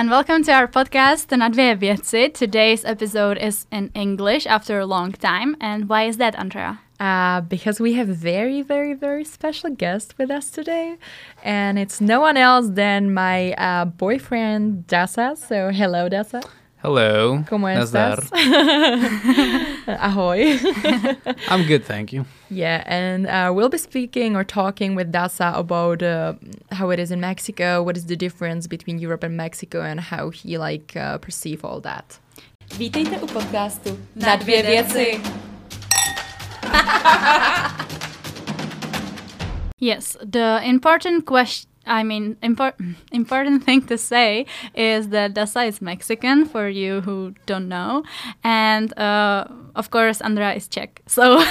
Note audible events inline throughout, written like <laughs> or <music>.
and welcome to our podcast, Na dvě. Today's episode is in English after a long time. And why is that, Andrea? Uh, because we have very, very, very special guest with us today. And it's no one else than my uh, boyfriend, Dassa. So, hello, Dassa. Hello. ¿Cómo Nazdar. estás? <laughs> Ahoy. <laughs> I'm good, thank you. yeah, and uh, we'll be speaking or talking with Dassa about uh, how it is in Mexico, what is the difference between Europe and Mexico, and how he like uh, perceive all that. Vítejte u podcastu Na dvě věci. <laughs> Yes, the important question. I mean, impor- <clears throat> important <laughs> thing to say is that Dassa is Mexican, for you who don't know, and uh, of course Andrea is Czech. <laughs> So,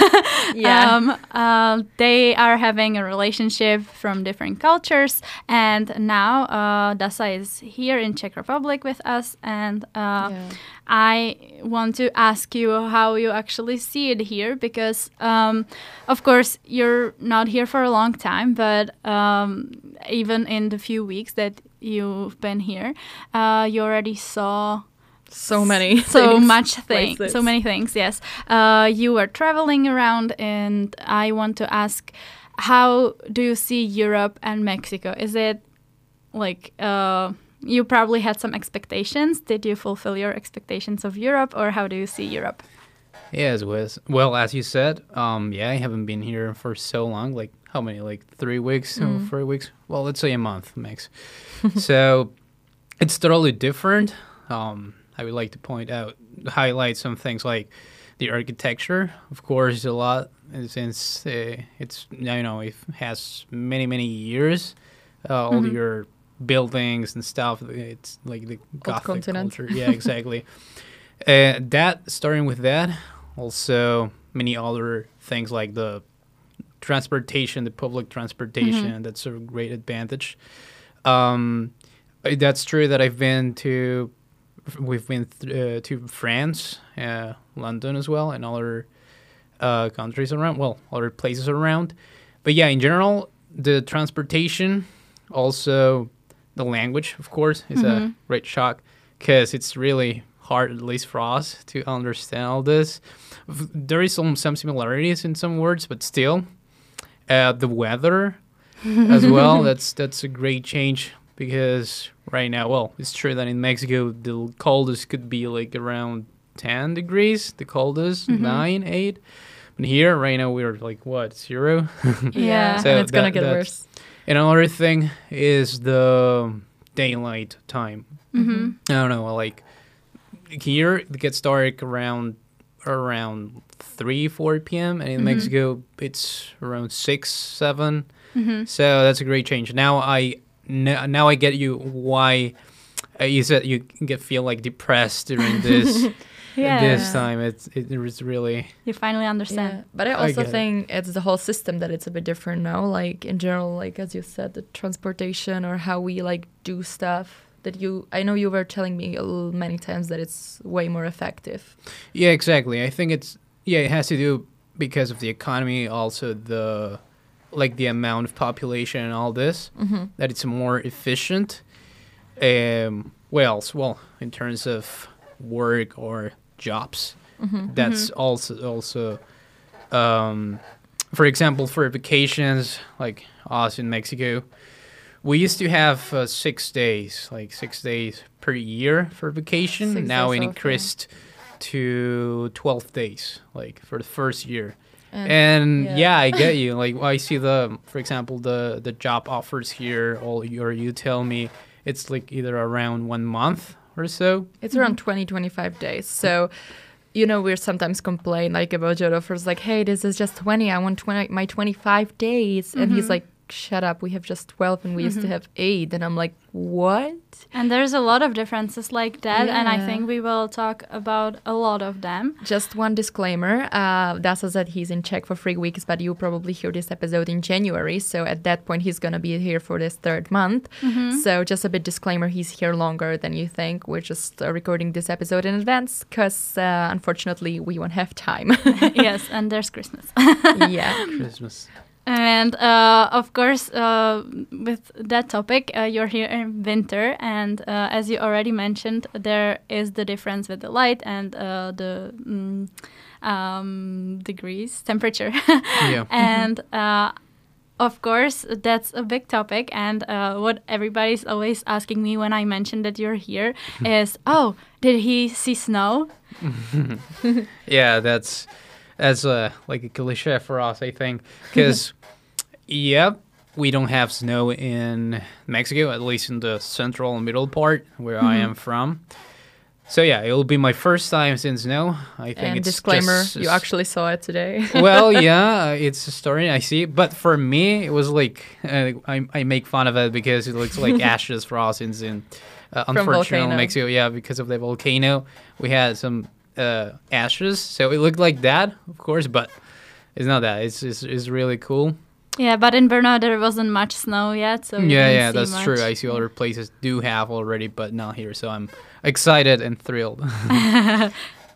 Yeah. um, uh, they are having a relationship from different cultures, and now uh, Dassa is here in Czech Republic with us, and uh, Yeah. I want to ask you how you actually see it here because, um, of course, you're not here for a long time, but um, even in the few weeks that you've been here, uh, you already saw So many. <laughs> so things, much things, places. so many things. Yes, uh, you were traveling around, and I want to ask, how do you see Europe and Mexico? Is it like uh, you probably had some expectations? Did you fulfill your expectations of Europe, or how do you see Europe? Yes, Wes. Well, as you said, um, yeah, I haven't been here for so long. Like how many? Like three weeks or four weeks? Well, let's say a month max. <laughs> so it's totally different. Um, I would like to point out, highlight some things like the architecture. Of course, a lot since uh, it's you know it has many many years. Uh, all your buildings and stuff. It's like the Gothic continent. culture. Yeah, exactly. <laughs> uh, that starting with that, also many other things like the transportation, the public transportation. That's a great advantage. Um, that's true that I've been to. We've been th- uh, to France, uh, London as well, and other uh, countries around. Well, other places around. But yeah, in general, the transportation, also the language, of course, is a great shock because it's really hard, at least for us, to understand all this. There is some some similarities in some words, but still, uh, the weather as well. <laughs> That's that's a great change because right now, well, it's true that in Mexico the coldest could be like around ten degrees, the coldest nine, eight. But here, right now, we're like what zero. <laughs> <laughs> Yeah, So and it's gonna get worse. And another thing is the daylight time. Mm-hmm. I don't know, like here it gets dark around around three, four p.m. and in Mexico it's around six, seven. Mm-hmm. So that's a great change. Now I n- now I get you why uh, you said you get feel like depressed during <laughs> this Yeah, this time. It's it was really you finally understand. Yeah, but I I also it. think it's the whole system that it's a bit different now. Like in general, like as you said, the transportation or how we like do stuff. That you, I know you were telling me many times that it's way more effective. Yeah, exactly. I think it's yeah, it has to do because of the economy, also the like the amount of population and all this that it's more efficient. Um, well, s- well, in terms of work or jobs, that's also also, um, for example, for vacations like us in Mexico, we used to have uh, six days, like six days per year for vacation. Six now it off, yeah. To 12 days, like for the first year. And- And yeah. yeah. I get you. Like I see the, for example, the the job offers here, or you, or you tell me it's like either around one month or so. It's around 20, 25 days. So, you know, we're sometimes complain like about job offers, like, hey, this is just 20. I want 20, my 25 days. And he's mm-hmm. like, shut up. We have just 12 and we used to have eight. And I'm like, what? And there's a lot of differences like that, and I think we will talk about a lot of them. Just one disclaimer. Uh, Dassa said he's in Czech for three weeks, but you probably hear this episode in January. So at that point, he's going to be here for this third month. So just a bit disclaimer, he's here longer than you think. We're just uh, recording this episode in advance because uh, unfortunately we won't have time. <laughs> <laughs> yes, and there's Christmas. <laughs> yeah. Christmas. And uh, of course, uh, with that topic, uh, you're here in winter, and uh, as you already mentioned, there is the difference with the light and uh, the mm, um, degrees temperature. <laughs> Yeah. <laughs> and uh, of course, that's a big topic. And uh, what everybody's always asking me when I mention that you're here <laughs> is, "Oh, did he see snow?" yeah, that's that's uh, like a cliche for us, I think, because yep, we don't have snow in Mexico, at least in the central and middle part where I am from. So yeah, it will be my first time seeing snow. I think And it's disclaimer, just- you actually saw it today. <laughs> well, yeah, it's a story I see, but for me, it was like uh, I, I make fun of it because it looks like <laughs> ashes for us in, in uh, unfortunately. Mexico. Yeah, because of the volcano, we had some uh, ashes, so it looked like that, of course, but it's not that. It's it's, it's really cool. Yeah, but in Brno there wasn't much snow yet, so yeah, yeah, that's true. I see other places do have already, but not here, so I'm excited and thrilled. <laughs>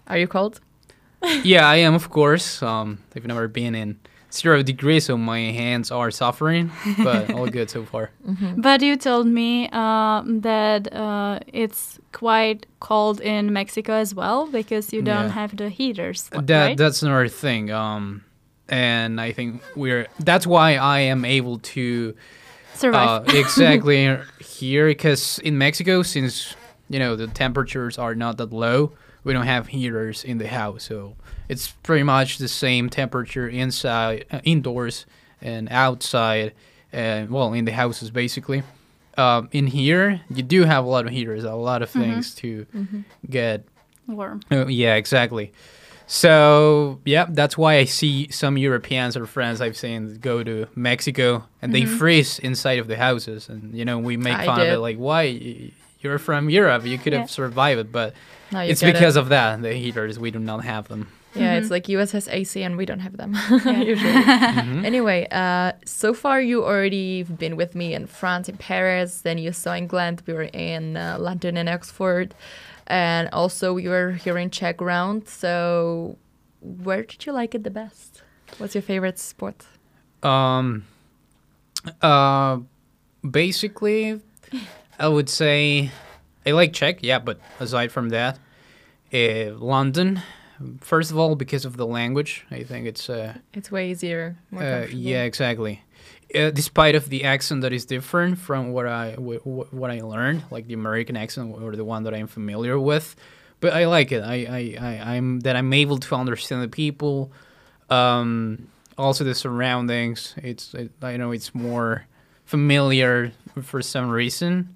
Are you cold? <laughs> yeah, I am, of course. Um, I've never been in zero degrees, so my hands are suffering, but <laughs> all good so far. But you told me um, that uh, it's quite cold in Mexico as well because you don't Yeah. have the heaters, That right? that's another thing. Um, and I think we're that's why I am able to Survive. uh, <laughs> exactly here because in Mexico, since you know the temperatures are not that low, we don't have heaters in the house, so it's pretty much the same temperature inside, uh, indoors, and outside, and well, in the houses basically. Um, in here, you do have a lot of heaters, a lot of things to get Warm. Oh, yeah, exactly. So yeah, that's why I see some Europeans or friends I've seen go to Mexico and they freeze inside of the houses, and you know we make I fun of it, like why you're from Europe, you could Yeah. have survived it, but No, it's because it. of that the heaters we do not have them. Yeah, it's like US has AC and we don't have them <laughs> usually. Anyway, uh, so far you already been with me in France, in Paris. Then you saw England. We were in uh, London and Oxford, and also we were here in Czech round. So, where did you like it the best? What's your favorite sport? Um, uh, basically, I would say I like Czech, yeah, but aside from that, uh, London. First of all, because of the language, I think it's uh, It's way easier. More Uh, yeah, exactly. Uh, despite of the accent that is different from what I wh- wh- what I learned, like the American accent or the one that I'm familiar with, but I like it. I, I, I I'm that I'm able to understand the people, um, also the surroundings. It's it, I know it's more familiar for some reason.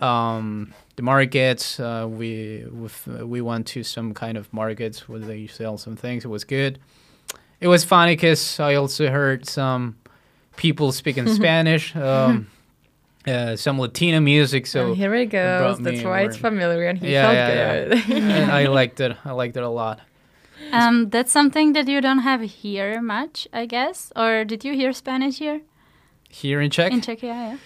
Um, the markets uh, we with, we went to some kind of markets where they sell some things. It was good it was funny because I also heard some people speaking <laughs> Spanish, um, uh, some Latina music. So and here it goes. brought That's why it's familiar, and he Yeah, felt yeah, good. <laughs> and I liked it. I liked it a lot. Um, that's something that you don't have here much, I guess. Or did you hear Spanish here Here in Czech, in Czechia? Yeah.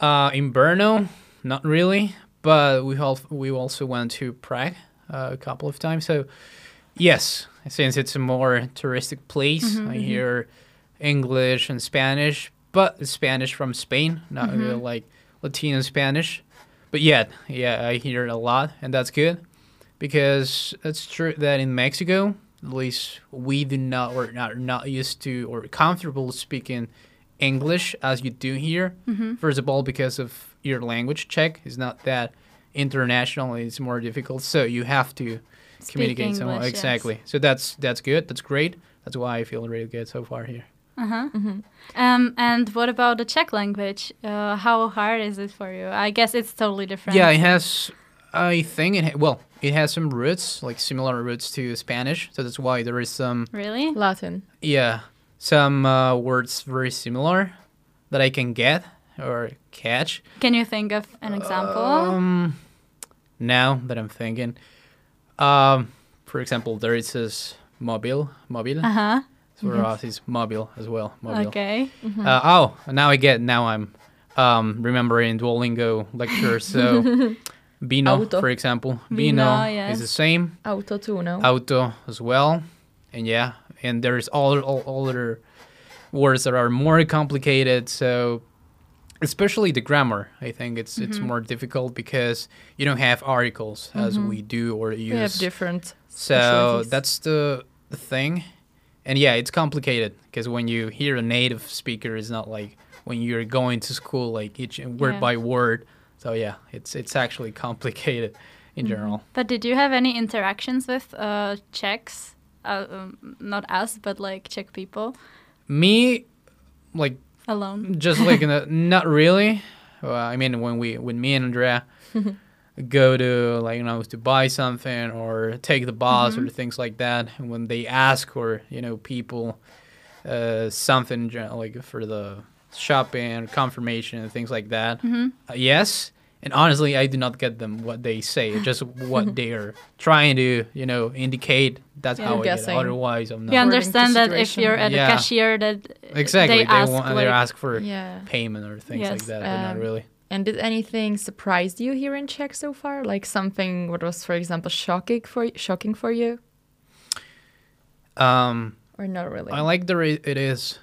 uh, in Brno, not really, but we al- we also went to Prague uh, a couple of times. So yes, since it's a more touristic place, I hear English and Spanish, but Spanish from Spain, not really mm-hmm. like Latino Spanish. But yet, yeah, I hear it a lot, and that's good because it's true that in Mexico, at least we do not or not not used to or comfortable speaking English as you do here. Mm-hmm. First of all, because of your language Czech is not that international; it's more difficult. So you have to communicate Speak somehow. English, yes. Exactly. So that's that's good. That's great. That's why I feel really good so far here. Um, and what about the Czech language? Uh, how hard is it for you? I guess it's totally different. Yeah, it has. I think it ha- well, it has some roots like similar roots to Spanish. So that's why there is some Really? Latin. yeah some uh, words very similar that I can get or catch. Can you think of an example? Um, now that I'm thinking, um, for example, there is this mobile, mobile. uh huh. So for us, it's mobile as well. Mobile. Okay. Uh, oh, now I get. Now I'm um, remembering Duolingo lectures. So <laughs> Bino, Auto. for example, Bino, Bino yes. is the same. Auto too, no? Auto as well, and yeah, and there's all all, all other words that are more complicated. So, especially the grammar, I think it's it's Mm-hmm. more difficult because you don't have articles as we do or use. We have different. So that's the thing. And yeah, it's complicated because when you hear a native speaker, it's not like when you're going to school, like each word Yeah. by word. So yeah, it's it's actually <laughs> complicated in general. But did you have any interactions with uh, Czechs? Uh, um, not us, but like Czech people Me, like alone. just like <laughs> in a, not really. Well, I mean, when we when me and Andrea <laughs> go to like you know to buy something or take the bus or things like that, and when they ask or you know people uh, something like for the shopping confirmation and things like that, Mm-hmm. uh, yes. And honestly, I do not get them what they say, <laughs> just what they are trying to, you know, indicate. That's Yeah, how I get it. guessing. Otherwise, I'm not. You understand that if you're at Yeah. a cashier, that Exactly. they, They, ask want, like, they ask for Yeah. payment or things like Yes, that, but not um, really. And did anything surprise you here in Czech so far? Like something what was, for example, shocking for shocking for you, Um, or not really? I like the it it is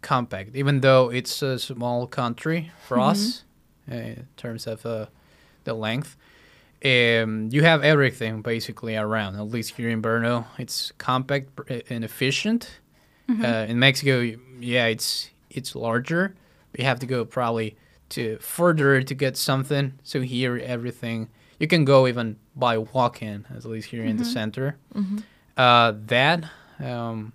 compact, even though it's a small country for us uh, in terms of uh, the length. Um, you have everything basically around. At least here in Brno, it's compact and efficient. Uh, in Mexico, yeah, it's it's larger. You have to go probably to further to get something. So here, everything you can go even by walking. At least here in the center. Uh, that um,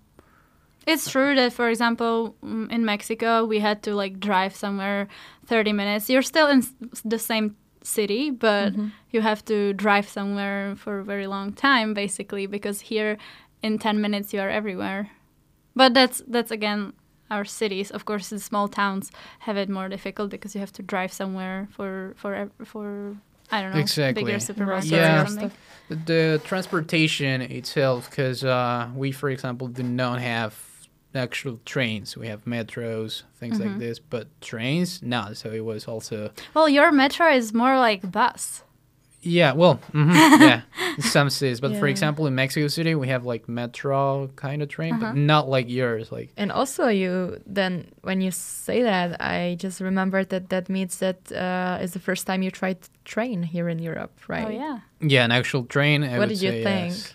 It's true that, for example, mm, in Mexico, we had to like drive somewhere 30 minutes. You're still in the same city, but you have to drive somewhere for a very long time, basically, because here in 10 minutes you are everywhere. But that's that's again our cities. Of course, the small towns have it more difficult because you have to drive somewhere for for for I don't know Exactly. bigger supermarket Yeah. or something. The, the transportation itself, because uh, we, for example, do not have actual trains. We have metros, things like this, but trains, no. So it was also, Well, your metro is more like bus. Yeah, well, mhm, yeah, <laughs> some cities. But for example, in Mexico City, we have like metro kind of train, Uh-huh. but not like yours. Like, And also, you then when you say that, I just remembered that that means that uh, is the first time you tried train here in Europe, right? Oh yeah. yeah, an actual train. I What would did you think? yes.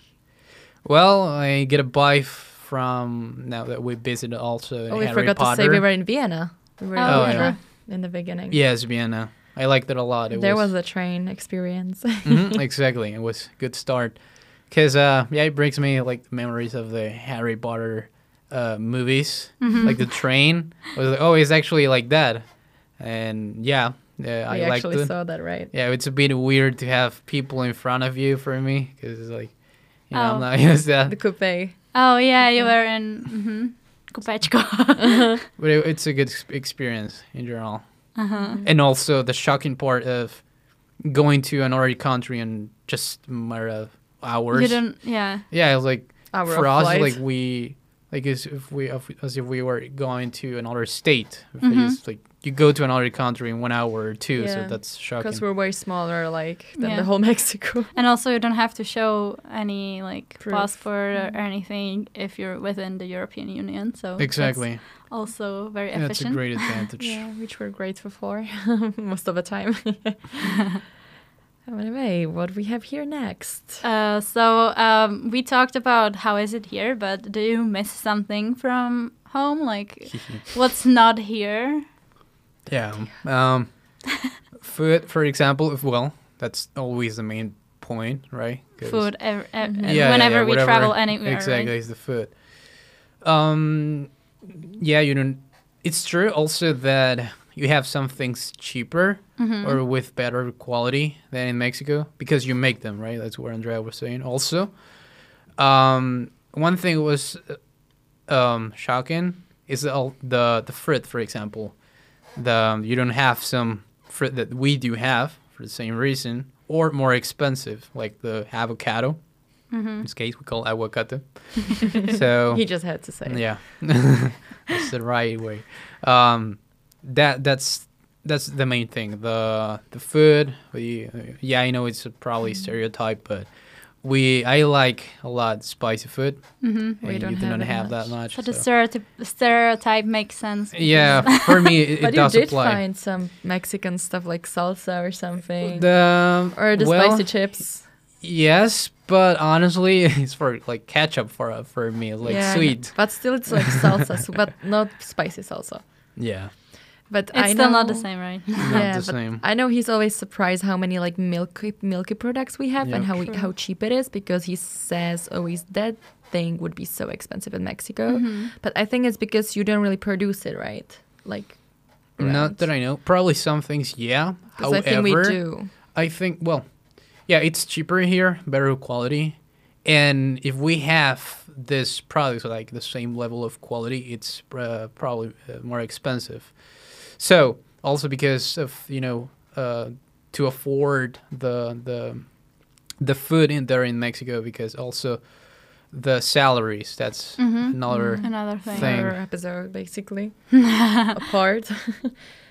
Well, I get a buy from now that we visited also in Oh, we Harry forgot Potter. to say we were in Vienna. We were in Oh, Vienna in the beginning. Yes, Vienna. I liked it a lot. It there was a train experience. <laughs> Mhm, <laughs> exactly. It was a good start. Cause uh, yeah, it brings me like memories of the Harry Potter uh, movies, Mm-hmm. like the <laughs> train. I was like, oh, it's actually like that, and yeah, yeah, we I liked actually it. saw that, right? Yeah, it's a bit weird to have people in front of you for me, cause it's like, you know, Oh. I'm not used to that. The coupe. Oh yeah, you were in mm-hmm. Kupečko. But it, it's a good experience in general. Uh-huh. and also the shocking part of going to another country in just a matter of hours. You don't. Yeah. yeah, it was like Hour for us, flight. like we, like as if we, as if we were going to another state. If Mhm. it's like you go to another country in one hour or two, so that's shocking. Because we're way smaller, like than Yeah. the whole <laughs> Mexico. And also, you don't have to show any like Proof. passport or anything if you're within the European Union. So that's exactly. also very Yeah, That's a efficient. great <laughs> advantage. Yeah, which we're grateful for <laughs> most of the time. anyway, what we have here next? Uh, so um, we talked about how is it here, but do you miss something from home? Like what's not here? Yeah. Um, food, for example, if well, that's always the main point, right? Food. Ev- ev- Mhm. uh, yeah, whenever yeah, we whatever. travel anywhere. Exactly, Right? it's the food. Um, yeah, you don't. It's true also that you have some things cheaper Mm-hmm. or with better quality than in Mexico because you make them, right? That's what Andrea was saying. Also, um, one thing was uh, um, shocking is the al- the the fruit, for example. The you don't have some fruit that we do have for the same reason, or more expensive, like the avocado. Mm-hmm. In this case, we call it aguacate. <laughs> so He just had to say. it. yeah, <laughs> that's the right way. Um, that that's that's the main thing. The the food. Yeah, I know it's a probably stereotype, but we I like a lot spicy food. Mm-hmm. We don't you do have not have much. that much. So the stereotype, stereotype makes sense. Yeah, <laughs> for me it, but it you did find some Mexican stuff like salsa or something, The or the well, spicy chips. Yes, but honestly, <laughs> it's for like ketchup for uh, for me, like Yeah, sweet. But still, it's like salsa, so- but not spicy salsa. Yeah, But It's I still not the know- same, right? <laughs> not Yeah, the but same. I know he's always surprised how many like milky milky products we have and how we, how cheap it is because he says always that thing would be so expensive in Mexico. Mm-hmm. But I think it's because you don't really produce it, right? Like Not that I know. Probably some things, yeah. However, I think we do. I think well, yeah, it's cheaper here, better quality, and if we have this product like the same level of quality, it's uh, probably uh, more expensive. So also because of you know uh, to afford the the the food in there in Mexico, because also the salaries. That's Mhm. another. Another thing. Thing. Another episode, basically, <laughs> apart. <laughs>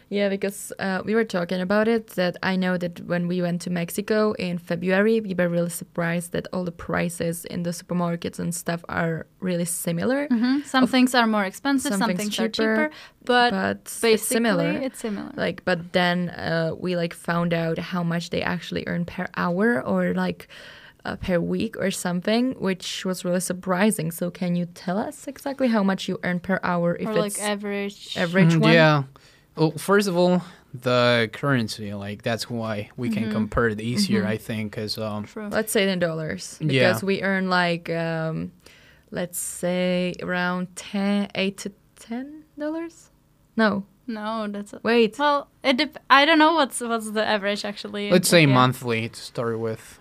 yeah, because uh, we were talking about it. That I know that when we went to Mexico in February, we were really surprised that all the prices in the supermarkets and stuff are really similar. Mhm. Some Of- things are more expensive, some some, things things, are cheaper, cheaper, but, but basically it's similar. It's similar. like but then uh, we like found out how much they actually earn per hour or like uh, per week or something which was really surprising so can you tell us exactly how much you earn per hour if or it's like average. average Mhm, one Yeah. Well, first of all, the currency, like that's why we can Mhm. compare it easier, Mhm. I think, because um, True. let's say it in dollars Yeah. because we earn like um, let's say around 10 8 to 10 dollars no No, that's a, wait well. It dep- I don't know what's what's the average actually. let's say Yeah. monthly to start with.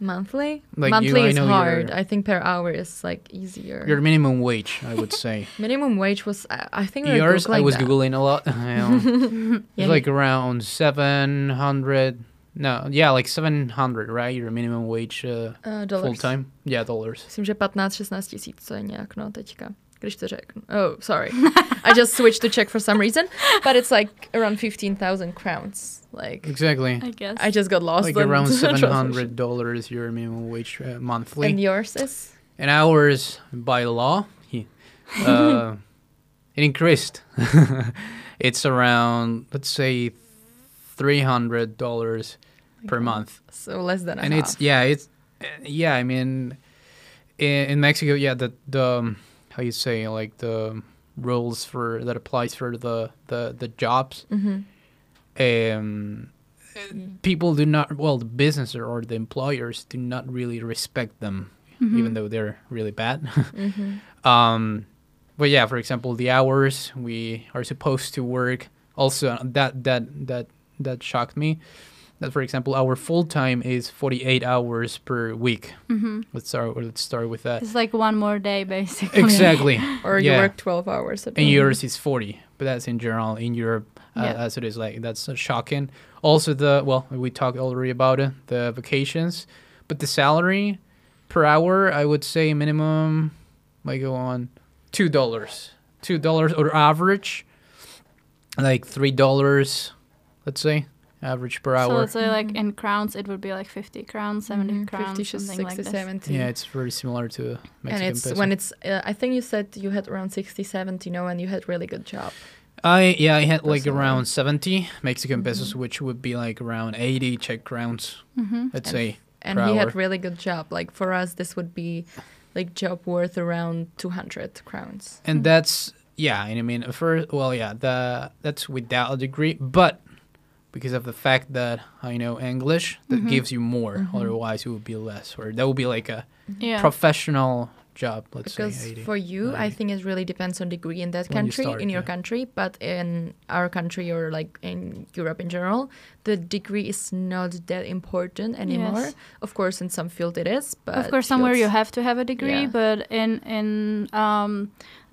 Monthly Like you, monthly I is know hard i think per hour is like easier Your minimum wage, I would say. <laughs> minimum wage was i, I think Yours, I was that. googling a lot. <laughs> <laughs> Yeah, it's like around seven hundred. No, yeah, like seven hundred, right? Your minimum wage uh, Uh, dollars. full time. Yeah, dollars. Myslím, že 15-16 tisíc, to je nějak, no, teďka. Když to řeknu. Oh, sorry. I just switched to Czech for some reason, but it's like around 15,000 crowns. Like, Exactly. I guess. I just got lost. Like around <laughs> the seven translation. hundred dollars your minimum wage uh, monthly. And yours is? and ours by law he, uh, <laughs> it increased <laughs> it's around let's say $300 per month So less than a and half. it's yeah it's uh, yeah i mean in, in mexico yeah the the um, how you say like the rules for that applies for the the the jobs. Hmm um people do not well the business or the employers do not really respect them Mhm. even though they're really bad. <laughs> Hmm um but yeah for example the hours we are supposed to work also that that that that shocked me that for example our full time is 48 hours per week. Hmm let's start let's start with that. It's like one more day basically. exactly. <laughs> Or you work 12 hours a day. and yours is 40 but that's in general in europe uh, Yeah. as it is like that's uh, shocking. Also the well we talked already about it the vacations but the salary per hour i would say minimum might go on two dollars. Two dollars or average like three dollars let's say average per hour. So hour let's say like Mhm. in crowns, it would be like 50 crowns, 70 Mhm, crowns, 50 something 60, like this. 70. yeah it's very similar to Mexican and it's peso. when it's, uh, I think you said you had around 60, 70, no, and you had really good job. I yeah, I had like Personally. around seventy Mexican pesos, Mhm. which would be like around eighty Czech crowns. hmm Let's And- say And Per he hour. had really good job. Like for us, this would be like job worth around 200 crowns. and Mm. that's yeah and i mean first well yeah the that's without a degree but because of the fact that i know english that Mhm. gives you more Mhm. otherwise it would be less or that would be like a Yeah. professional job let's because say 80. for you, I think it really depends on degree in that When you country, start, in your yeah. country, but in our country or like in Europe in general, the degree is not that important anymore. Yes. Of course, in some field it is, but of course, somewhere you have to have a degree, Yeah. but in in um,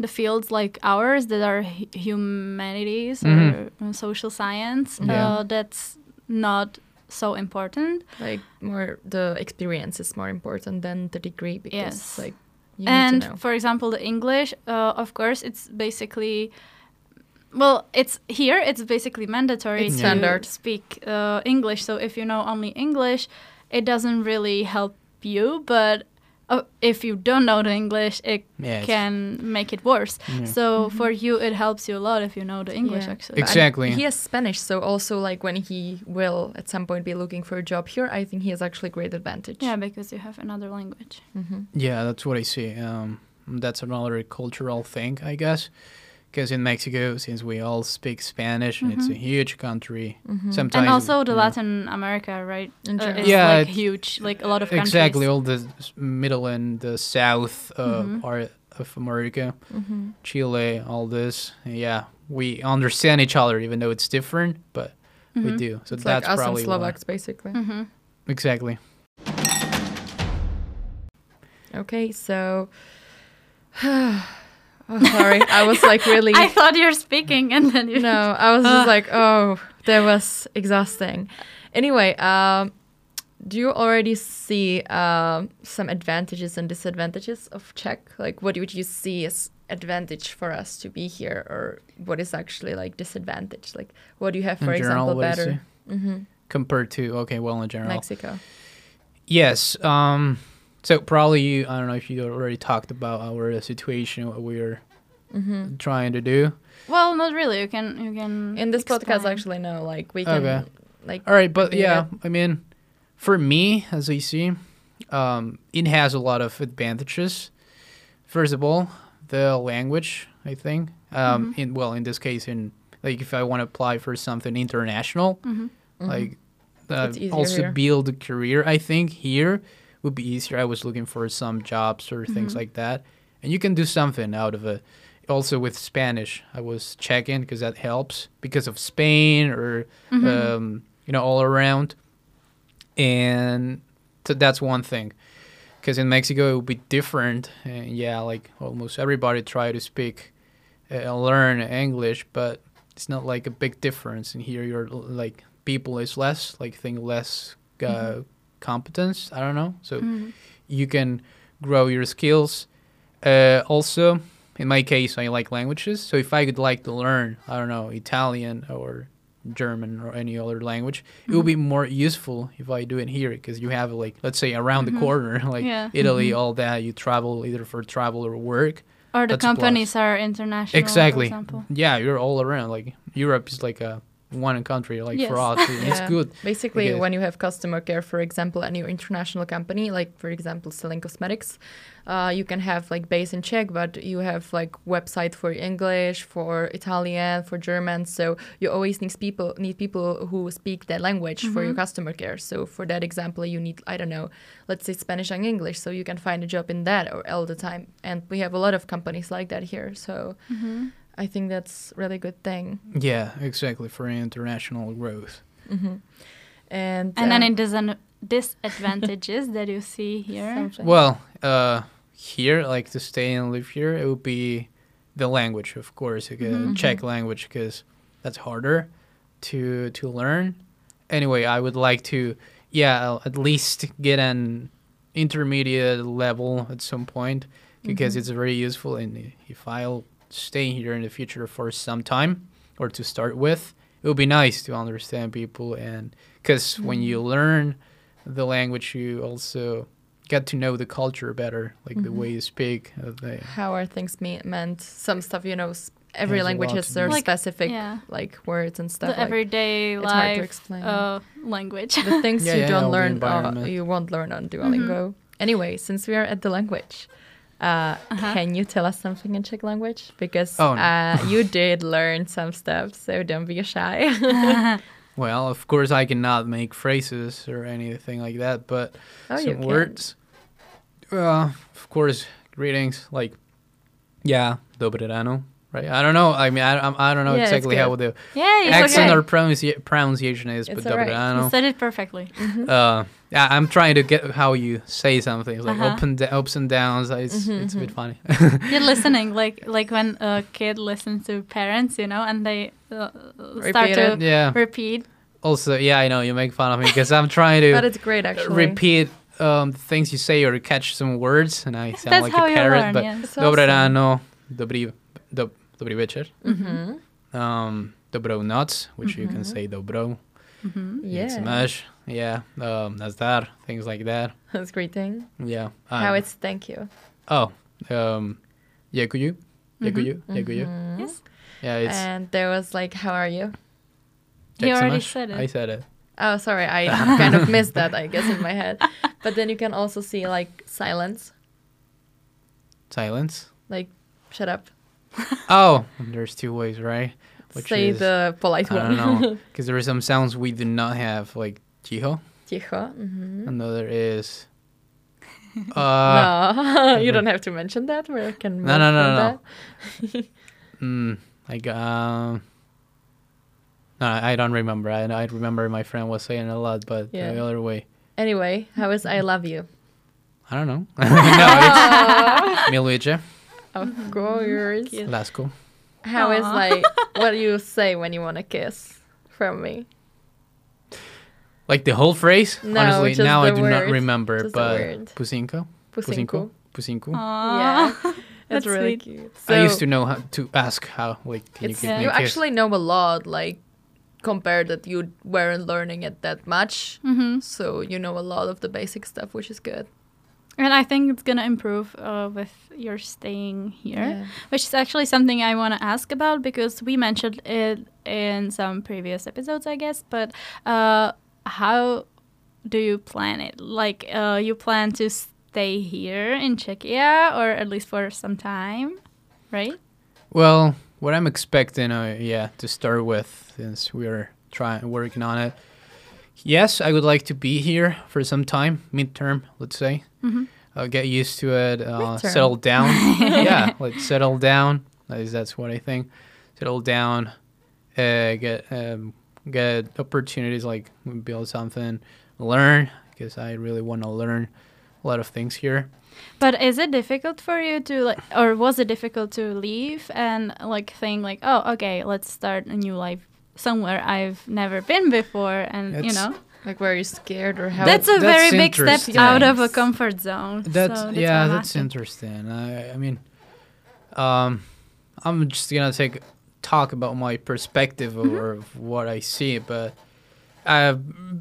the fields like ours that are hu- humanities Mhm. or social science, Yeah. uh, that's not so important. like more the experience is more important than the degree because Yes. like you and need to know. for example, the English, uh, of course, it's basically. Well, it's here. It's basically mandatory It's to standard. speak uh, English. So if you know only English, it doesn't really help you, but uh, if you don't know the English, it Yeah, it's- can make it worse. Yeah. So for you, it helps you a lot if you know the English. Yeah. Actually, Exactly. And he has Spanish, so also like when he will at some point be looking for a job here, I think he has actually great advantage. yeah, because you have another language. hmm Yeah, that's what I see. Um, that's another cultural thing, I guess. Because in Mexico, since we all speak Spanish, and it's a huge country, Mm-hmm. and also the you know, Latin America, right? In uh, general. is Yeah, like huge. Like a lot of countries. exactly all the middle and the south uh, Mhm. part of America, hmm Chile, all this. Yeah, we understand each other, even though it's different, but we Mhm. do. So It's like that's us and probably why. Slovaks, basically. Exactly. Okay, so. <sighs> <sighs> <sighs> oh, <laughs> sorry, I was like really. <laughs> I thought you were speaking, and then you. no, I was just <laughs> like, oh, that was exhausting. Anyway, um, do you already see um, some advantages and disadvantages of Czech? Like, what would you see as advantage for us to be here, or what is actually like disadvantage? Like, what do you have, for general, example, what do you better? hmm Compared to okay, well, in general, Mexico. Yes. Um. So probably you. I don't know if you already talked about our situation, what we're hmm trying to do. Well, not really. You can. You can. In this podcast, actually, no, like we can, Okay. like, All right, but Yeah. yeah, I mean, for me, as I see, um, it has a lot of advantages. First of all, the language. I think. Um. In well, in this case, in like if I want to apply for something international, Mhm. like uh, also here. build a career i think here would be easier. I was looking for some jobs or Mm-hmm. things like that. And you can do something out of it. Also with spanish i was checking because that helps because of spain or Mm-hmm. um, you know all around. And so that's one thing. Because in mexico it would be different. And yeah like almost everybody try to speak uh, learn english but it's not like a big difference. And here you're like people is less like think less uh, Mm-hmm. Competence i don't know. So Mhm. you can grow your skills. Uh, also in my case i like languages. So if i could like to learn i don't know italian or german or any other language it would be more useful if i do it here because you have like let's say around the corner <laughs> like Yeah. italy all that. You travel either for travel or work. Or the That's companies are international. exactly. For example. yeah you're all around. Like europe is like a one country like for Yes. us it's <laughs> good Basically, Because- when you have customer care, for example, and you're international company, like for example, selling cosmetics, uh, you can have like base in Czech, but you have like website for English, for Italian, for German. So you always need people need people who speak that language for your customer care. So for that example, you need I don't know, let's say Spanish and English, so you can find a job in that or all the time. And we have a lot of companies like that here. So I think that's really good thing. yeah exactly for international growth hmm And And then uh, it doesn't disadvantages that you see here. something. Well, uh, here, like to stay and live here, it would be the language, of course, like, uh, Czech language, because that's harder to to learn. Anyway, I would like to, yeah, I'll at least get an intermediate level at some point, because it's very useful. And if I'll stay here in the future for some time, or to start with, it would be nice to understand people, and because when you learn the language, you also get to know the culture better, like the way you speak. Uh, the, how are things me- meant? Some stuff, you know, s- every Has language has their. Like, specific yeah. like words and stuff. The like everyday it's hard to life explain. uh, language. the things Yeah, you yeah, don't all learn, uh, you won't learn on Duolingo. Anyway, since we are at the language, uh, can you tell us something in Czech language? Because Oh, no. uh, you did learn some stuff, so don't be shy. <laughs> <laughs> well, of course, I cannot make phrases or anything like that, but oh, some words. Uh, of course, greetings. Like, yeah, dobre ráno, right? I don't know. I mean, I, I, I don't know Yeah, exactly how good. the yeah, accent okay. or pronunci- pronunciation is, It's but dobre alright. ráno. You said it perfectly. uh, yeah, I'm trying to get how you say something. It's like Uh-huh. up and da- ups and downs. It's Mm-hmm, it's a bit funny. You're <laughs> listening, like like when a kid listens to parents, you know, and they uh, start Repeat to it. yeah. repeat. Also, yeah, I know you make fun of me because I'm trying to <laughs> But it's great, actually. repeat um, things you say or catch some words, and I sound That's like a you parrot. learn, but yes. It's dobre awesome. ráno, dobrý, do, dobrý večer, Mhm. um, dobrou noc, which you can say dobro. Yeah. Smash, Yeah, um, that's that. Things like that. That's greeting. Yeah. How um, it's thank you. Oh, um, Yakuyu. Mm-hmm. Yakuyu. Yakuyu. Mhm. Yes. Yeah, it's. And there was like, how are you? You already said it. I said it. Oh, sorry, I <laughs> kind of missed that, I guess, in my head. But then you can also see like silence, Silence. like shut up. Oh, <laughs> there's two ways, right? Which Say is- the polite I one. don't know, <laughs> because there are some sounds we do not have, like jiho. Ticho. hmm Another is. <laughs> Uh, no, you don't have to mention that. We can No, no, no, no, that. mm, like um. No, I don't remember. I I remember my friend was saying a lot, but Yeah. the other way, Anyway, how is I love you? I don't know. no, it's Miluice. Of course. Cute. Lasco. How is Aw. like what do you say when you want a kiss from me? Like the whole phrase? No, Honestly, just now I the do not word. remember, Just the but word. Pusinko? Pusinku. Pusinko? Aw. Yeah. That's That's really sweet. cute. I used to know how to ask how, like, can you give Yeah. me you kiss? actually know a lot, like compared that you weren't learning it that much. hmm So you know a lot of the basic stuff, which is good. And I think it's gonna improve uh, with your staying here, Yeah. which is actually something I want to ask about because we mentioned it in some previous episodes, I guess. But uh, how do you plan it? Like, uh, you plan to stay here in Czechia, or at least for some time, right? Well, what I'm expecting, uh, yeah, to start with, since we're trying working on it. Yes, I would like to be here for some time, midterm, let's say. Mhm. Uh, get used to it, uh, settle down. <laughs> yeah, let's settle down. At least that's what I think. Settle down, uh, get um, get opportunities like build something, learn because I really want to learn a lot of things here. But is it difficult for you to like, or was it difficult to leave and like think like, oh, okay, let's start a new life somewhere I've never been before, and you know, Like were you scared or how that's a That's very big step out of a comfort zone. That's, so that's yeah, that's asking. interesting. I, I mean, um, I'm just gonna take talk about my perspective Mm-hmm. or of what I see, but uh,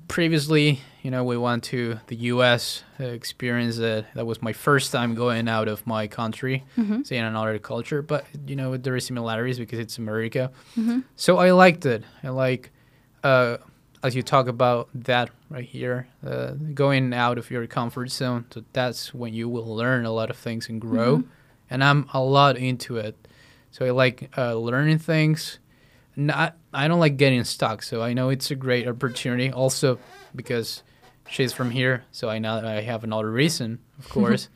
previously, you know, we went to the U.S. Uh, experience it. That was my first time going out of my country, Mhm. seeing another culture. But you know, there are similarities because it's America. Mhm. So I liked it. I like, uh, as you talk about that right here, uh, going out of your comfort zone. So that's when you will learn a lot of things and grow. Mhm. And I'm a lot into it. So I like uh, learning things. Not, I don't like getting stuck. So I know it's a great opportunity. Also because she's from here, so I know I have another reason, of <laughs> course.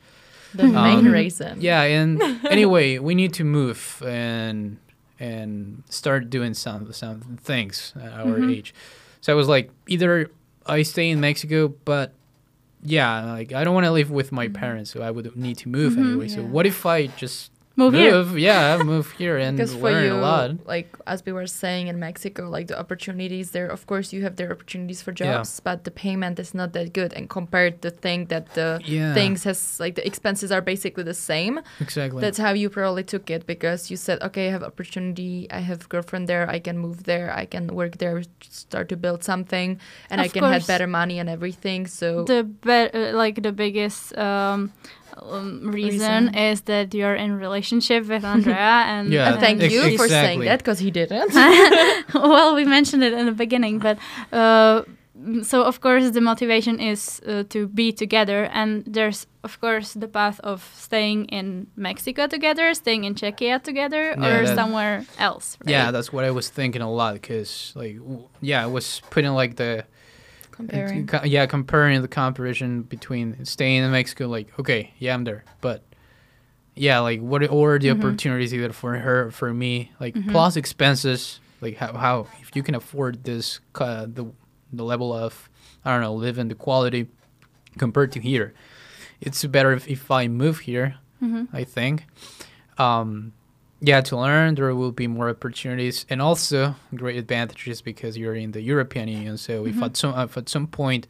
the main Um, reason? Yeah, and <laughs> anyway, we need to move and and start doing some some things at our Mhm. age. So I was like, either I stay in Mexico, but yeah, like I don't want to live with my parents, so I would need to move Mhm, anyway. So what if I just Move here. Yeah, move here and Because for learn you, a lot. like as we were saying in Mexico, like the opportunities there, of course, you have their opportunities for Yeah. jobs, but the payment is not that good. And compared to think that the Yeah, things has like the expenses are basically the same. exactly. That's how you probably took it because you said, okay, I have opportunity, I have girlfriend there, I can move there, I can work there, start to build something, and I Of can have better money and everything. So The be- uh, like the biggest um, reason, Reason. is that you're in relationship with Andrea, <laughs> and Yeah, and thank ex- you for saying that because he didn't. <laughs> <laughs> well, we mentioned it in the beginning, but uh, so of course the motivation is uh, to be together, and there's of course the path of staying in Mexico together, staying in Czechia together, Yeah, or that- somewhere else. Right? Yeah, that's what I was thinking a lot because, like, w- yeah, I was putting like the Comparing. Co- yeah, comparing the comparison between staying in Mexico, like, okay, yeah, I'm there, but yeah, like, what are the Mhm. opportunities either for her, for me, like, Mhm. plus expenses, like, how, how if you can afford this, uh, the the level of, I don't know, living the quality compared to here, it's better if, if I move here, Mhm. I think. Um, yeah, to learn, there will be more opportunities, and also great advantages because you're in the European Union. So if Mhm. at some if at some point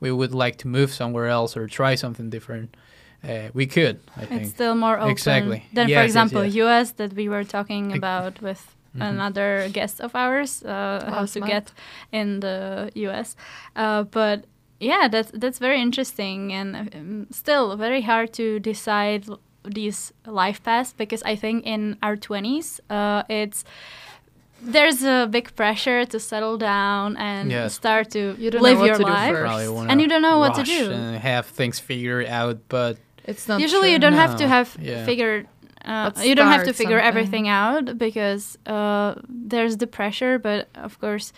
we would like to move somewhere else or try something different, uh, we could. I It's think. still more open Exactly. than, Yes, for example, yes. U.S. that we were talking Ex- about with another guest of ours uh, how to month. get in the U.S. Uh, but yeah, that's that's very interesting and um, still very hard to decide l- these life paths because I think in our twenties, uh, it's there's a big pressure to settle down and Yes. start to You don't know live what your to do life. first. And you don't know what to do. and have things figured out, but It's not Usually, you don't have to have yeah. figured. Uh, you don't have to figure something. everything out because uh, there's the pressure. But of course,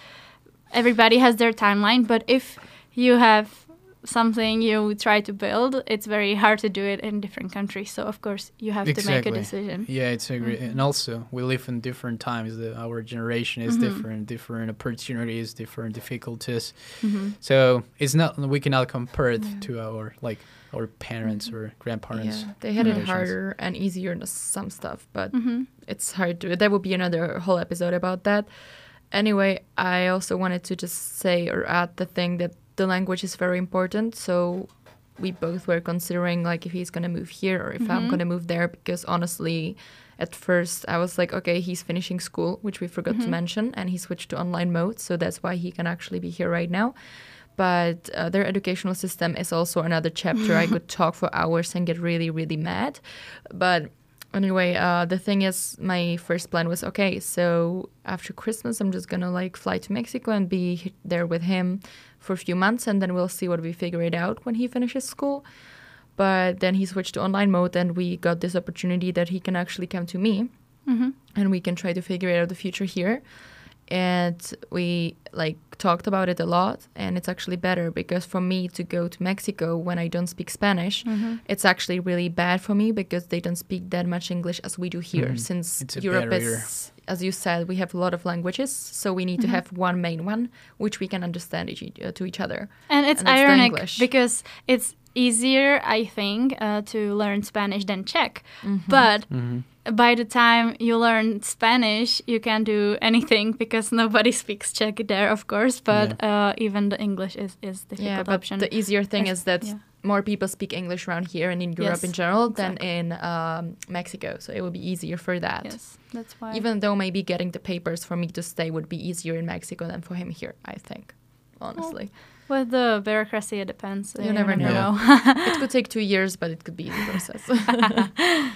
everybody has their timeline. But if you have something you try to build, it's very hard to do it in different countries. So of course, you have to make a decision. yeah, it's agree. Mhm. And also, we live in different times. The, our generation is Mhm. different, different opportunities, different difficulties. hmm So it's not we cannot compare it Yeah. to our like our parents or grandparents. Yeah, they had it harder and easier in some stuff, but hmm it's hard to. That would be another whole episode about that. Anyway, I also wanted to just say or add the thing that the language is very important. So we both were considering like if he's gonna move here or if I'm Mhm. gonna move there because honestly, at first I was like, okay, he's finishing school, which we forgot to Mhm. mention, and he switched to online mode, so that's why he can actually be here right now. But uh, their educational system is also another chapter. I could <laughs> talk for hours and get really, really mad. But anyway, uh, the thing is, my first plan was okay. So after Christmas, I'm just gonna like fly to Mexico and be there with him for a few months, and then we'll see what we figure it out when he finishes school. But then he switched to online mode, and we got this opportunity that he can actually come to me, hmm and we can try to figure out the future here. And we like talked about it a lot, and it's actually better because for me to go to Mexico when I don't speak Spanish, hmm it's actually really bad for me because they don't speak that much English as we do here. Mhm. Since Europe barrier. is, as you said, we have a lot of languages, so we need to Mhm. have one main one which we can understand each, uh, to each other. And it's And ironic English. because it's easier, I think, uh, to learn Spanish than Czech. Mm-hmm. But hmm by the time you learn Spanish, you can't do anything <laughs> because nobody speaks Czech there, of course. But uh, even the English is is difficult yeah, but option. the easier thing There's- is that yeah. more people speak English around here and in Europe Yes, in general than in um, Mexico, so it would be easier for that. yes, that's why. Even though maybe getting the papers for me to stay would be easier in Mexico than for him here, I think. Honestly, with the bureaucracy, it depends. You never know. <laughs> it could take two years, but it could be the process. <laughs>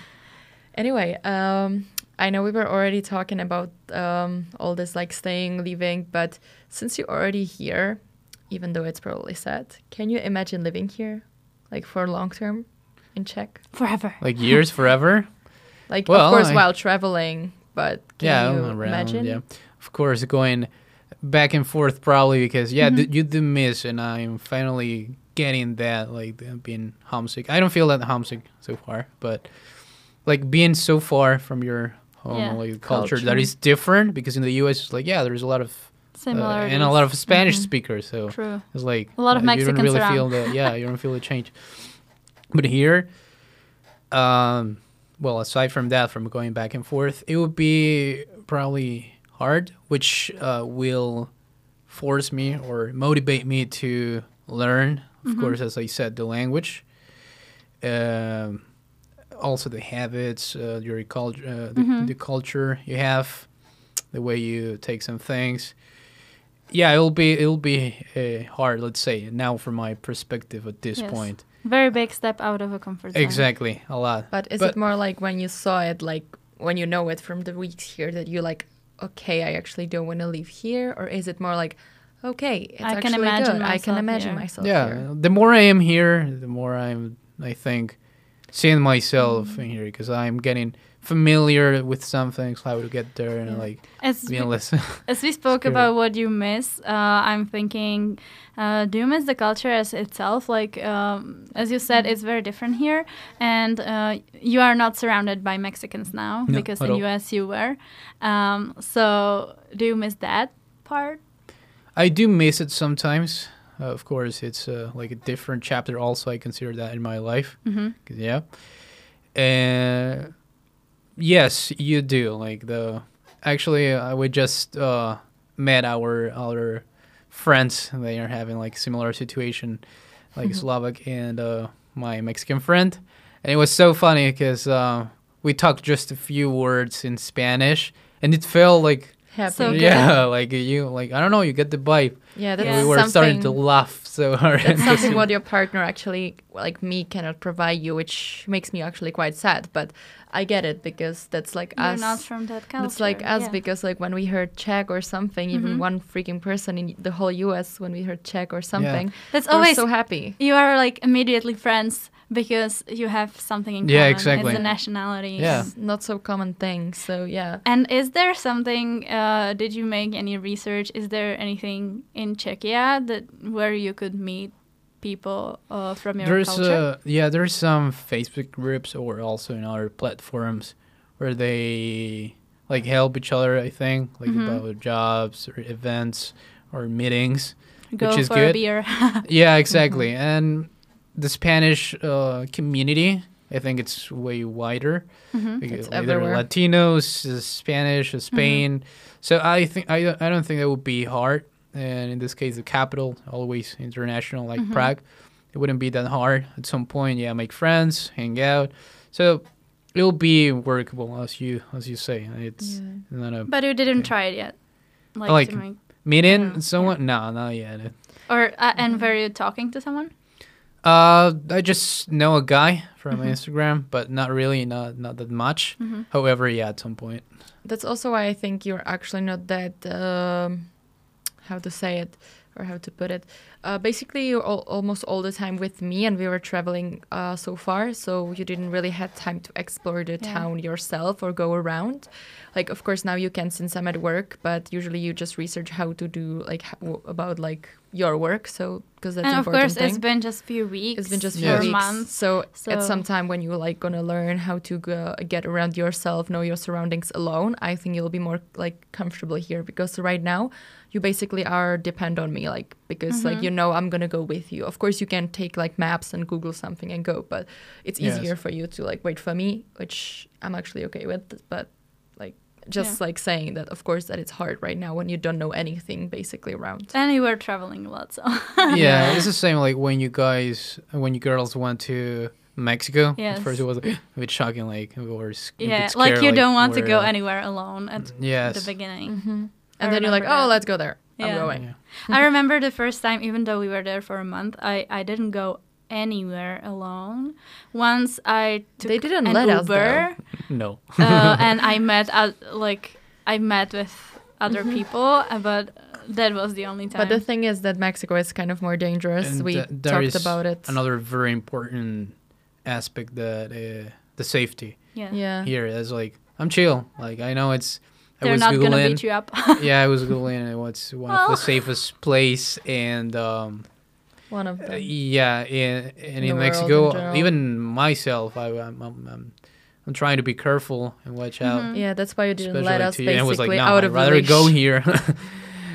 anyway, um, I know we were already talking about um, all this like staying, leaving, but since you're already here, even though it's probably sad, can you imagine living here, like for long term, in Czech? Forever. Like years, forever. Like Well, of course I- while traveling, but can yeah, you around, imagine? Yeah, of course, going back and forth probably because yeah, Mhm. th- you do miss, and I'm finally getting that like being homesick. I don't feel that homesick so far, but like being so far from your home, Yeah. like culture, that Culture. is different because in the U.S. it's like yeah, there's a lot of uh, and a lot of Spanish Mhm. speakers, so True. it's like A lot of uh, you don't Mexicans really around. feel the yeah, you don't feel the change. <laughs> But here, um, well, aside from that, from going back and forth, it would be probably hard, which uh, will force me or motivate me to learn. Of Mhm. course, as I said, the language. Um, also the habits, uh, your culture, uh, the, Mhm. the culture you have, the way you take some things. Yeah, it'll be it'll be uh, hard. Let's say now from my perspective at this Yes. point. Very big step out of a comfort zone. Exactly, a lot. But is But- it more like when you saw it, like when you know it from the weeks here, that you're like, okay, I actually don't want to leave here, or is it more like, okay, it's I can actually imagine good. I can imagine here. myself yeah, here. the more I am here, the more I'm I think seeing myself Mm-hmm. in here because I'm getting familiar with some things, how to get there, and like As being we, less. <laughs> as we spoke about what you miss, uh, I'm thinking, uh, do you miss the culture as itself? Like, um, as you said, Mm-hmm. it's very different here, and uh, you are not surrounded by Mexicans now No, because in all. US you were. Um, so, do you miss that part? I do miss it sometimes. Uh, of course, it's uh, like a different chapter. Also, I consider that in my life. Mm-hmm. 'Cause, Yeah. Uh, yes, you do. Like the actually, uh, we just uh, met our other friends. They are having like similar situation, like Mhm. Slovak and uh, my Mexican friend, and it was so funny because uh, we talked just a few words in Spanish, and it felt like Happy. So yeah, <laughs> like you like I don't know, you get the vibe. yeah, that's Yeah. we were starting to laugh so <laughs> hard. That's something what <laughs> your partner actually, like me, cannot provide you, which makes me actually quite sad. But I get it because that's like You're us. not from that culture. It's like us yeah. because like when we heard Czech or something, even Mhm. one freaking person in the whole U.S. when we heard Czech or something, That's always so happy. you are like immediately friends because you have something in Yeah, common. exactly. It's the nationality. Yeah. It's not so common thing. So yeah, And is there something? Uh, did you make any research? Is there anything in Czechia that where you could meet people uh, from your there's culture? uh yeah there's some facebook groups or also in other platforms where they like help each other i think like Mhm. about jobs or events or meetings Go which is for a good. beer. <laughs> yeah exactly and the spanish uh, community i think it's way wider Mhm. Like, It's are everywhere. latinos uh, spanish uh, spain so i think I, I don't think that would be hard and in this case the capital always international like Mhm. prague it wouldn't be that hard at some point yeah make friends hang out so it'll be workable as you as you say it's not a But you didn't Okay. try it yet. Like, Like- make, meeting Yeah, someone no not yet or uh, Mm-hmm. and were you talking to someone? Uh i just know a guy from Mhm. instagram but not really not not that much Mhm. however yeah at some point that's also why I think you're actually not that. Um, how to say it or how to put it. Uh, basically, all, almost all the time with me, and we were traveling uh, so far, so you didn't really have time to explore the Yeah. town yourself or go around. Like, of course, now you can since I'm at work, but usually you just research how to do like how, about like your work. So because that's and of important course, thing. it's been just few weeks. It's been just Yeah. few or weeks. months. So, So- at some time when you like gonna learn how to go, get around yourself, know your surroundings alone, I think you'll be more like comfortable here because right now you basically are depend on me like because like Mhm. you know I'm gonna go with you. Of course you can take like maps and Google something and go, but it's Yes. easier for you to like wait for me, which I'm actually okay with. But like just like saying that of course that it's hard right now when you don't know anything basically around. And you were traveling a lot, so yeah, <laughs> it's the same like when you guys, when you girls went to Mexico. Yes. At first, it was a bit shocking. Like we were s- a yeah, bit like scared, you don't want to go anywhere alone at Yes. the beginning. Mm-hmm. I And then you're like, remember oh, let's go there. I'm Yeah. going. Yeah. I remember the first time, even though we were there for a month, I, I didn't go anywhere alone. Once I took They didn't an let us, Uber, <laughs> No. uh, <laughs> and I met uh, like I met with other Mhm. people, uh, but that was the only time. But the thing is that Mexico is kind of more dangerous. And we th- there talked is about it. Another very important aspect that uh, the safety yeah, yeah. here is like I'm chill. Like I know it's. I they're was not gonna googling. beat you up. <laughs> yeah, I was googling what's one of the safest place and um, One of Uh, yeah, in, and the in Mexico, in even myself, I, I'm, I'm, I'm, I'm trying to be careful and watch out. Mhm. yeah, that's why you didn't Especially let us to you. And I was like, basically no, out I'd of the rather leash. go here. <laughs>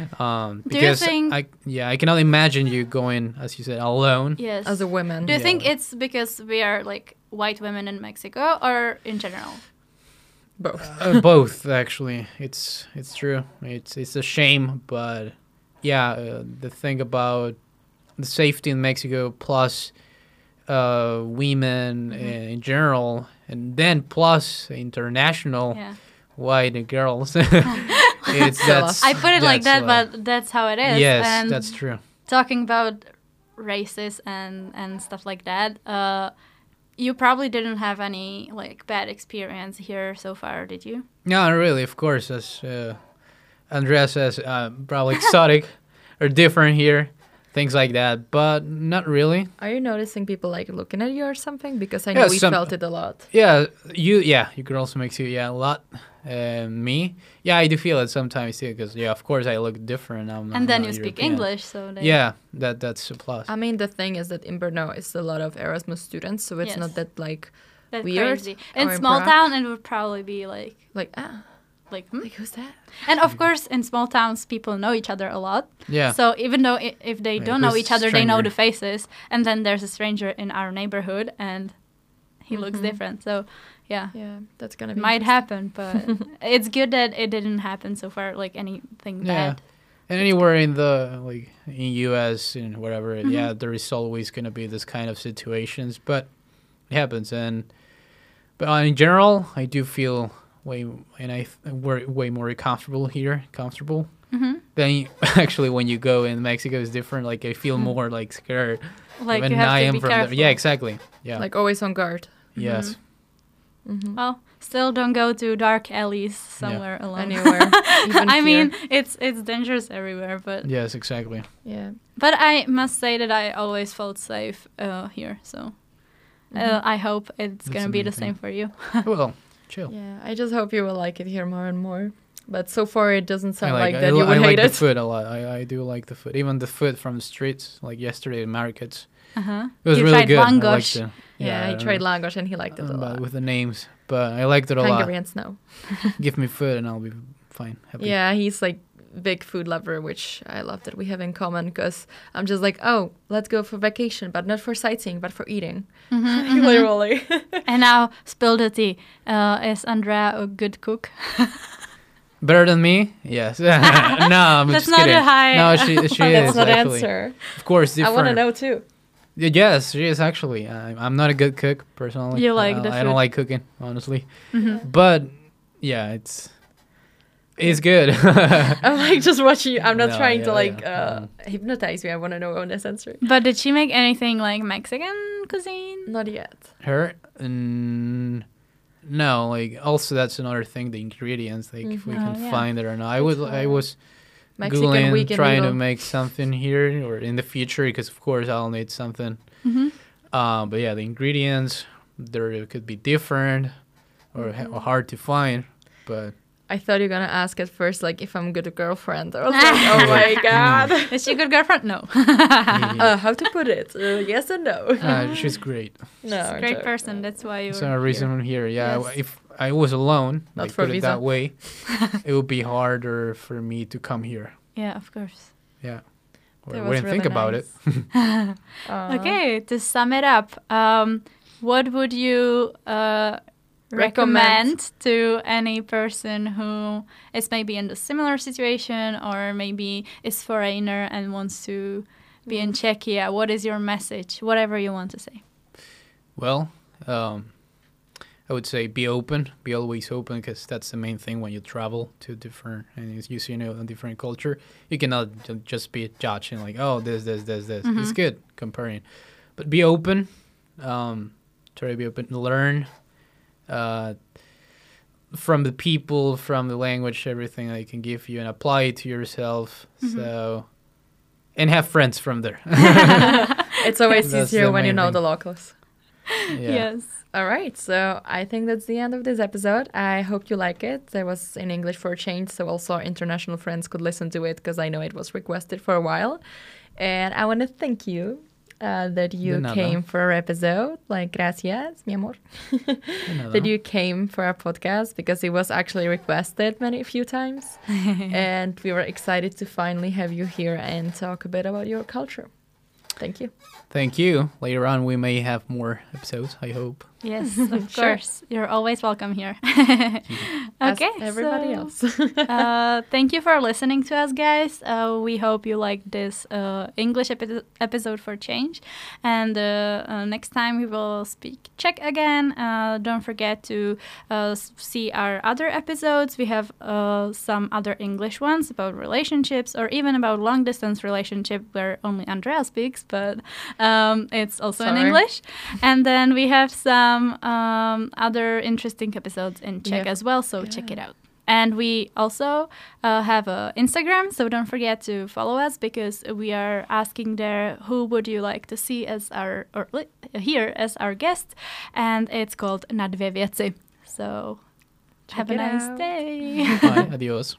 <laughs> um, Do you because think- I, yeah, I cannot imagine you going, as you said, alone. yes. as a woman. Do you think it's because we are like white women in Mexico, or in general? Both. uh, both, actually. It's, it's true. It's, it's a shame, but yeah, uh, the thing about the safety in Mexico plus uh, women Mhm. in general, and then plus international. Yeah, white girls. <laughs> it's that's I put it like that, what- but that's how it is. yes, and that's true. talking about races and and stuff like that. Uh, you probably didn't have any like bad experience here so far, did you? No, really, of course, as uh, Andrea says, uh, probably <laughs> exotic or different here, things like that, but not really. Are you noticing people like looking at you or something? Because I know Yeah, we some- felt it a lot. Yeah, you, yeah, you girls make you, yeah, a lot. Uh, me, yeah, I do feel it sometimes too, because yeah, of course, I look different. I'm, I'm and then not you speak English, so they, Yeah, that that's a plus. I mean, the thing is that in Brno is a lot of Erasmus students, so it's Yes. not that like that's weird, crazy. In in small Prague. town, it would probably be like like ah, like. Hmm? like who's that? And of course, in small towns, people know each other a lot. yeah, So even though i- if they Yeah, don't know each other, they know the faces. And then there's a stranger in our neighborhood, and he looks Mhm. different. So yeah, Yeah, that's gonna be might happen, but <laughs> it's good that it didn't happen so far. Like anything Yeah. bad. And anywhere in the like in US and whatever, Mhm. yeah, there is always gonna be this kind of situations, but it happens. And but uh, in general, I do feel way and I th- we're way more comfortable here, comfortable. hmm Then you, <laughs> actually when you go in Mexico is different. Like I feel Mhm. more like scared. Like when you have I to am be from careful. there. Yeah, exactly. Yeah. Like always on guard. yes. hmm Well, still don't go to dark alleys somewhere alone. Anywhere. <laughs> even I here. mean, it's it's dangerous everywhere, but Yes, exactly. yeah. but I must say that I always felt safe uh, here. So uh, Mhm. I hope it's That's gonna be the thing. same for you. <laughs> well, chill. Yeah, I just hope you will like it here more and more. But so far, it doesn't I sound like, like, that li- you would I like hate the it. food a lot. I, I do like the food. Even the food from the streets, like yesterday in markets. Uh-huh. It was you really tried good. I liked langosh. the- Yeah, I he tried know langosh and he liked it a lot. with the names, but I liked it a lot. Hungarians know. Give me food and I'll be fine. Happy. <laughs> Yeah, he's like big food lover, which I love that we have in common because I'm just like, oh, let's go for vacation, but not for sightseeing, but for eating. Mhm, mhm. <laughs> Literally. and now spill the tea. Uh, is Andrea a good cook? <laughs> Better than me? Yes. <laughs> no, I'm That's just not kidding. a high- No, she she That's is not actually. answer. Of course, different. I want to know too. Y- Yes, she is actually. I, I'm not a good cook personally. You like I, the I food. don't like cooking, honestly. Mhm. But yeah, it's it's good. <laughs> I'm like just watching you. I'm not No, trying to like yeah. uh, hypnotize you. I want to know honest answer. <laughs> But did she make anything like Mexican cuisine? Not yet. Her, mm, no. Like also, that's another thing. The ingredients, like if we Mhm. can Oh, yeah. find it or not. I was I was Mexican googling week in trying to make something here or in the future because of course I'll need something. hmm Um, but yeah, the ingredients there could be different or ha- Mhm. hard to find. But I thought you were gonna ask at first, like if I'm a good girlfriend. I was like, oh my <laughs> god. <laughs> Is she a good girlfriend? No. Uh, how to put it? Uh, yes and no. uh, she's great. no, She's a I'm great joking. person. That's why you. That's the reason I'm here. Yeah, Yes. if I was alone, Not like for put it visa. that way, <laughs> it would be harder for me to come here. Yeah, of course. Yeah. Or that I wouldn't think really about it. Uh, Okay, to sum it up, um, what would you uh, recommend Recommend. to any person who is maybe in a similar situation or maybe is foreigner and wants to be in Czechia? What is your message? Whatever you want to say. Well, um, I would say be open, be always open, because that's the main thing when you travel to different and you see you know a different culture. You cannot just be judging like, oh, this, this, this, this. It's Mhm. good comparing, but be open. Um, try to be open, learn uh, from the people, from the language, everything they can give you, and apply it to yourself. Mhm. So, and have friends from there. <laughs> <laughs> It's always That's easier when you know thing. the locals. yeah. <laughs> Yes. All right, so I think that's the end of this episode. I hope you like it. It was in English for a change, so also international friends could listen to it because I know it was requested for a while. And I want to thank you uh, that you came for our episode. Like, gracias, mi amor. <laughs> That you came for our podcast because it was actually requested many few times. <laughs> and we were excited to finally have you here and talk a bit about your culture. Thank you. Thank you. Later on, we may have more episodes. I hope. Yes, <laughs> of Sure. course. You're always welcome here. <laughs> As okay. everybody so, else. <laughs> uh, thank you for listening to us, guys. Uh, we hope you liked this uh, English epi- episode for change. And uh, uh, next time we will speak Czech again. Uh, don't forget to uh, see our other episodes. We have uh, some other English ones about relationships or even about long distance relationship where only Andrea speaks, but um, it's also in English. And then we have some um, other interesting episodes in Czech Yeah. as well, so check it out. And we also uh, have a Instagram, so don't forget to follow us because we are asking there who would you like to see as our or li- here as our guest, and it's called Na dvě věci. So Check have a nice out. day. Bye. <laughs> Adios.